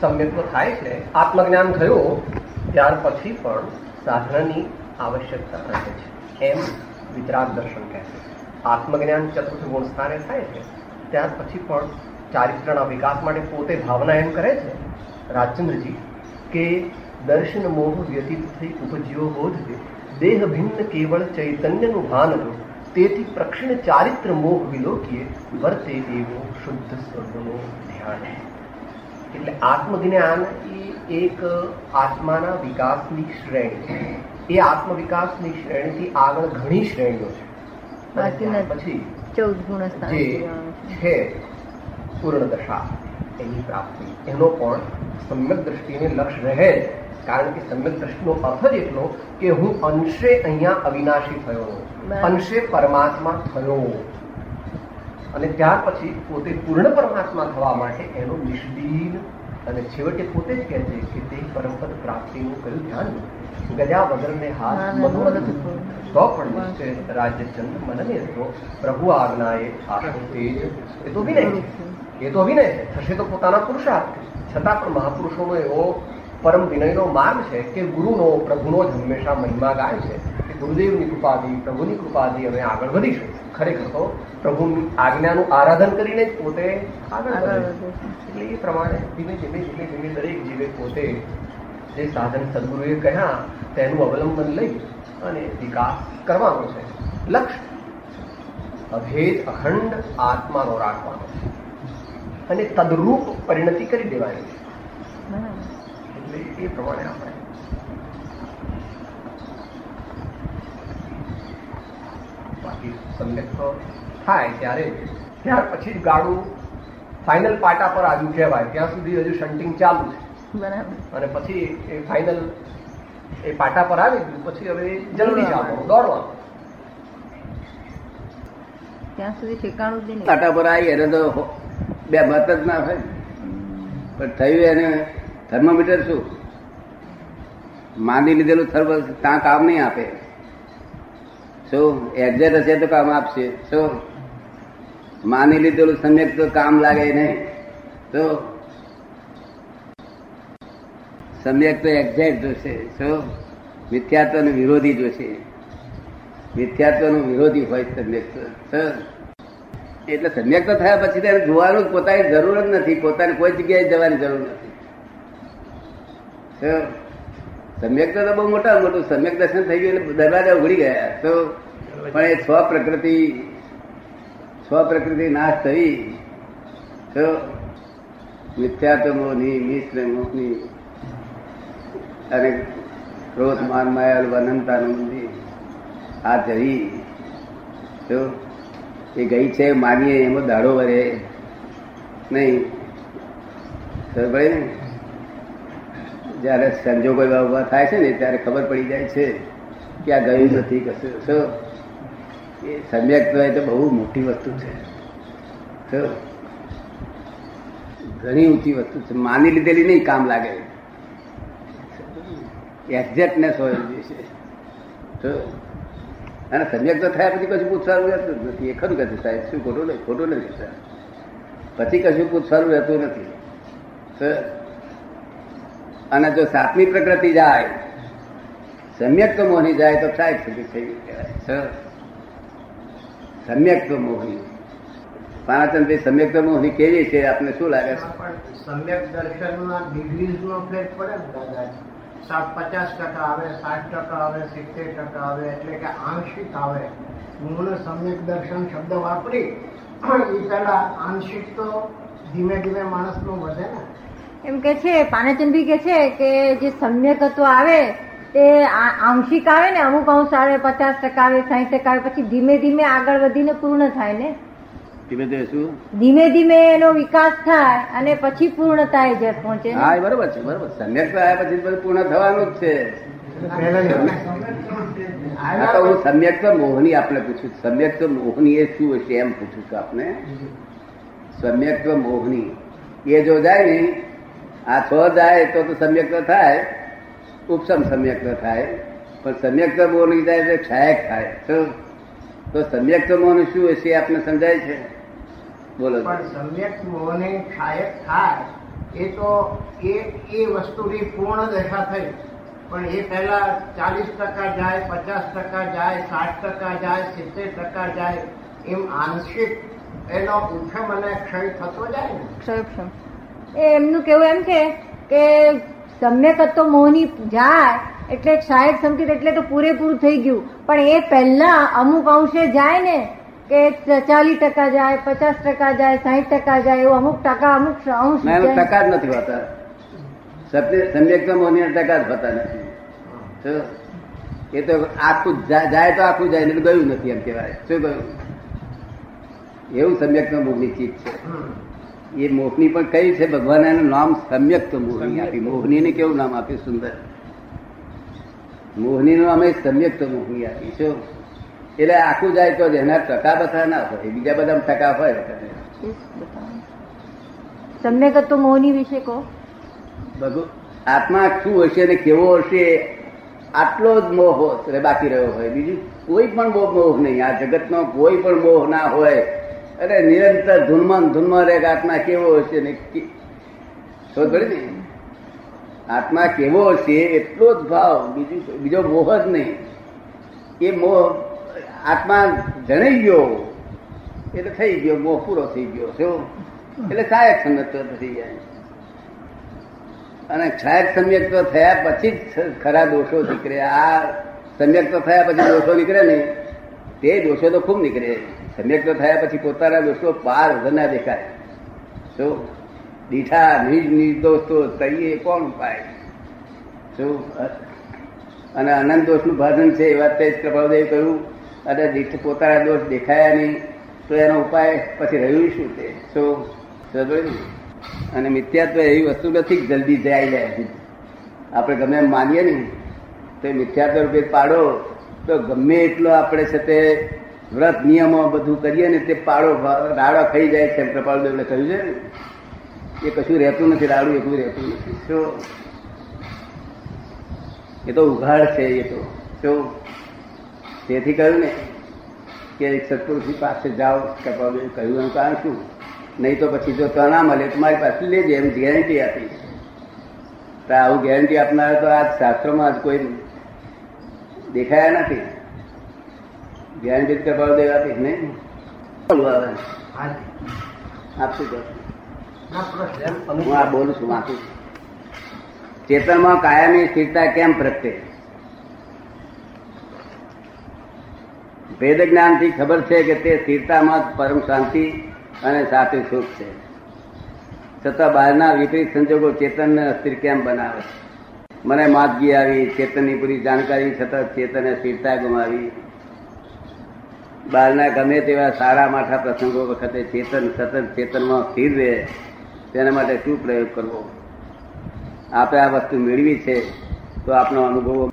સમ્યક તો થાય છે આત્મજ્ઞાન થયું ત્યાર પછી પણ સાધનાની આવશ્યકતા રહે છે એમ વિતરાગ દર્શન કહે છે આત્મજ્ઞાન ચતુર્થ ગુણ સ્થાને થાય છે ત્યાર પછી પણ ચારિત્રના વિકાસ માટે પોતે ભાવના એમ કરે છે રાજચંદ્રજી કે દર્શન મોહ વ્યતીત થઈ ઉપજ્યો બોધ દેહ ભિન્ન કેવળ ચૈતન્યનું ભાન હતું તેથી પ્રક્ષિણ ચારિત્ર મોહ વિલોકીએ વર્તે એવો શુદ્ધ સ્વર્ગનું ધ્યાન એટલે આત્મજ્ઞાન એ એક આત્માના વિકાસની શ્રેણી છે. એ આત્મવિકાસની શ્રેણીથી આગળ ઘણી શ્રેણીઓ છે. પછી ચૌદ ગુણ જે છે. પૂર્ણ દશા એની પ્રાપ્તિ. એનો પણ સમ્યક દ્રષ્ટિને લક્ષ્ય રહે. કારણ કે સમ્યક દ્રષ્ટિનો અર્થ જ એટલો કે હું અંશે અહીંયા અવિનાશી થયો. અંશે પરમાત્મા થયો. અને ત્યાર પછી પોતે પૂર્ણ પરમાત્મા થવા માટે એનો નિષ્દીન અને છેવટે પોતે જ કહે છે કે તે પરમપદ પ્રાપ્તિનું કયું ધ્યાન ગજા વગરને હાથ મનોરથ તો પણ નિશ્ચય રાજ્યચંદ્ર મનને તો પ્રભુ આજ્ઞાએ આશુ તેજ. એ તો વિનય એ તો વિનય થશે તો પોતાના પુરુષાર્થ. છતાં પણ મહાપુરુષોનો એવો પરમ વિનયનો માર્ગ છે કે ગુરુનો પ્રભુનો જ હંમેશા મહિમા ગાય છે. ગુરુદેવની કૃપાથી પ્રભુની કૃપાથી અમે આગળ વધીશું. ખરેખર તો પ્રભુની આજ્ઞાનું આરાધન કરીને જ પોતે આગળ. એટલે એ પ્રમાણે ધીમે ધીમે ધીમે ધીમે દરેક જીવે પોતે જે સાધન સદગુરુએ કહ્યા તેનું અવલંબન લઈ અને વિકાસ કરવાનો છે. લક્ષ્ય અભેદ અખંડ આત્માનો રાખવાનો છે. અને તદરૂપ પરિણતિ કરી દેવાની છે. એટલે એ પ્રમાણે આપણે બાકી સમ્યક થાય ત્યારે ત્યાર પછી જ ગાડું ફાઇનલ પાટા પર આવ્યું કહેવાય. ત્યાં સુધી હજુ શન્ટિંગ ચાલુ છે. બરાબર. અને પછી એ ફાઇનલ એ પાટા પર આવી ગયું. પછી હવે જલ્દી ચાલવાનું દોડવાનું. ત્યાં સુધી ઠેકાણું જ નહીં. પાટા પર આવી એને તો બે મત જ ના થાય. પણ થયું એને થર્મોમીટર શું? માની લીધેલું થર્મો ત્યાં કામ નહીં આપે. શું? એક્ઝેટ હશે તો કામ આપશે. શું? માની લીધેલું સમ્યક તો કામ લાગે નહીં. તો સમ્યક તો એક્ઝેક્ટ જોશે શું? મિથ્યાત્વનો વિરોધી જોશે મિથ્યાત્વનો વિરોધી હોય સમ્યક તો. એટલે સમ્યક તો થયા પછી તેને જોવાનું પોતાની જરૂર જ નથી. પોતાની કોઈ જગ્યાએ જવાની જરૂર નથી? સમ્યક તો બહુ મોટા મોટું. સમ્યક દર્શન થઈ ગયું એટલે દરવાજા ઉઘડી ગયા. તો પણ એ સ્વ પ્રકૃતિ સ્વ પ્રકૃતિ નાશ થઈ. તો મિથ્યાત્વ મોહની મિશ્ર મોહની અને ક્રોધ માન માયા અનંતાનંદી આ જઈ તો એ ગઈ છે, માનીએ, એમાં દાડો વરે. નહીં. ખબર પડે ને? જયારે સંજોગો એવા ઊભા થાય છે ને, ત્યારે ખબર પડી જાય છે કે આ ગયું નથી, કશું. શું એ સમ્યક તો તો બહુ મોટી વસ્તુ છે. શું? ઘણી ઊંચી વસ્તુ છે. માની લીધેલી નહીં કામ લાગે. એક્ઝેક્ટનેસ હોય છે તો અને સમ્યક તો થયા પછી કશું પૂછવાનું રહેતું નથી. એ ખરું કહે સાહેબ? શું ખોટું નહીં? ખોટું નથી પછી કશું પૂછવાનું રહેતું નથી. તો અને જો સાતમી પ્રકૃતિ જાય સમ્યક તો મોહની જાય તો સાહેબ સુધી થઈ કહેવાય. સમ્યક તો મોહની પાનાચંદ સમ્યક તો મોહની કેવી છે? આપને શું લાગે છે? સમ્યક દર્શનમાં ડિગ્રીઝ નો ફેર પડે ને સાત પચાસ ટકા આવે સાઠ ટકા આવે સિત્તેર ટકા આવે એટલે કે આંશિક આવે. મૂળ સમ્યક દર્શન શબ્દ વાપરી એ પહેલા આંશિક તો ધીમે ધીમે માણસનું વધે ને. એમ કે છે પાનેચંદી કે છે કે જે સમ્યકત્વ આવે તે આંશિક આવે ને અમુક અંશ આવે પચાસ ટકા આવે સાહીઠ ટકા આવે પછી ધીમે ધીમે આગળ વધીને પૂર્ણ થાય ને. ધીમે ધીમે શું? ધીમે ધીમે એનો વિકાસ થાય અને પછી પૂર્ણતાએ જે પહોંચે હા બરોબર છે બરોબર. સમ્યક તો આવ્યા પછી પૂર્ણ થવાનું જ છે. હા સમ્યક તો મોહની આપણે પૂછું. સમ્યક તો મોહની એ શું હશે એમ પૂછું છું આપને. સમ્યક તો મોહની. એ જો જાય ને આ છ જાય તો તો સમ્યક તો થાય ઉપસમ સમ્યક તો થાય. પણ સમ્યક તો બોલી જાય તો ક્ષાયક થાય. શું? તો સમ્યક તો મોહની શું હશે આપને સમજાય છે? બોલો પણ સમ્યક મોને ક્ષાયક થાય એ તો એ એ વસ્તુની પૂર્ણ દશા થઈ. પણ એ પહેલા ચાલીસ ટકા જાય પચાસ ટકા જાય સાઠ ટકા જાય સિત્તેર ટકા જાય એમ આંશિક એનો ઉઠમ અને ક્ષય થતો જાય ને. એ એમનું કેવું એમ છે કે સમ્યકત્વ મોહની જાય એટલે સાહેબ સંકેત એટલે તો પૂરેપૂરું થઈ ગયું. પણ એ પહેલા અમુક અંશે જાય ને કે ચાલીસ ટકા જાય પચાસ ટકા જાય સાહીઠ ટકા જાય એવું અમુક ટકા અમુક અંશ ટકા જ નથી હોતા. સત્ય સમ્યક્ત મોની ટકા જ હોતા નથી. એ તો આખું જાય તો આખું જાય ગયું નથી એમ કહેવાય. શું ગયું? એવું સમ્યક્ત મોહની ચીજ છે. એ મોહની પણ કઈ છે? ભગવાન એનું નામ સમ્યક મોહની આપી. મોહની ને કેવું નામ આપ્યું સુંદર? મોહની નું અમે સમ્યક્ત મોહની આપી શું એટલે આખું જાય તો એના ટકા બધા ના હોય. બીજા બધા ટકા હોય સમ્યકત્વ મોહની વિશે કહો. આત્મા શું હશે ને કેવો હશે? આટલો જ મોહ હોય બાકી રહ્યો હોય. બીજું કોઈ પણ મોહ મોહ નહીં. આ જગતનો કોઈ પણ મોહ ના હોય. અરે નિરંતર ધૂનમાં ધૂનમાં રહે આત્મા કેવો હશે ને ખબર ને? આત્મા કેવો હશે એટલો જ ભાવ, બીજું બીજો મોહ જ નહીં. એ મોહ આત્મા જણાઈ ગયો એટલે થઈ ગયો, મોહ પૂરો થઈ ગયો શું એટલે સહાયક સંગત થઈ જાય. અને સહાયક સમ્યક તો થયા પછી જ ખરા દોષો નીકળે. આ સમ્યક્ત થયા પછી દોષો નીકળે ને, તે દોષો તો ખૂબ નીકળે. સમ્યક્ત થયા પછી પોતાના દોસ્તો પાર વગરના દેખાય. શું દીઠા નિજ નિર્દોષ તો તઈએ કોણ પાય? શું અને અનંત દોષનું ભાજન છે એ વાત તે જ કૃપાદેવ કહ્યું અને દીઠ પોતાના દોષ દેખાયા નહીં, તો એનો ઉપાય પછી રહ્યું શું તે? શું? અને મિથ્યાત્વ એવી વસ્તુ નથી જલ્દી જાય જાય આપણે ગમે એમ માનીએ ને, તો મિથ્યાત્વ રૂપે પાડો, તો ગમે એટલો આપણે છે તે વ્રત નિયમો બધું કરીએ ને તે પાડો રાડો ખાઈ જાય છે કૃપાલ કૃપાળદેવને કહ્યું છે ને. એ કશું રહેતું નથી, રાડું એટલું રહેતું નથી. શું એ તો ઉઘાડ છે એ તો. શું તેથી કહ્યું ને કે એક સત્પુરુષની પાસે જાઓ કૃપાળદેવ કહ્યું એનું કારણ શું? નહીં તો પછી જો તો ના મળે તો મારી પાસે લેજે, એમ ગેરંટી આપી. તો આવું ગેરંટી આપનાર તો આ શાસ્ત્રોમાં જ કોઈ દેખાયા નથી. ગેરંટી કપાળ દેવા આપી નહીં. આપશું હું આ બોલું છું વાંચું. ચેતનમાં કાયમી સ્થિરતા કેમ પ્રગટે? વેદ જ્ઞાનથી ખબર છે કે તે સ્થિરતામાં જ પરમ શાંતિ અને સાથે સુખ છે. છતાં બહારના વિપરીત સંજોગો ચેતનને અસ્થિર કેમ બનાવે? મને માદગી આવી ચેતનની પૂરી જાણકારી છતાં ચેતને સ્થિરતા ગુમાવી. બહારના ગમે તેવા સારા માઠા પ્રસંગો વખતે ચેતન સતત ચેતનમાં સ્થિર રહે, તેના માટે શું પ્રયોગ કરવો? આપણે આ વસ્તુ મેળવી છે, તો આપનો અનુભવો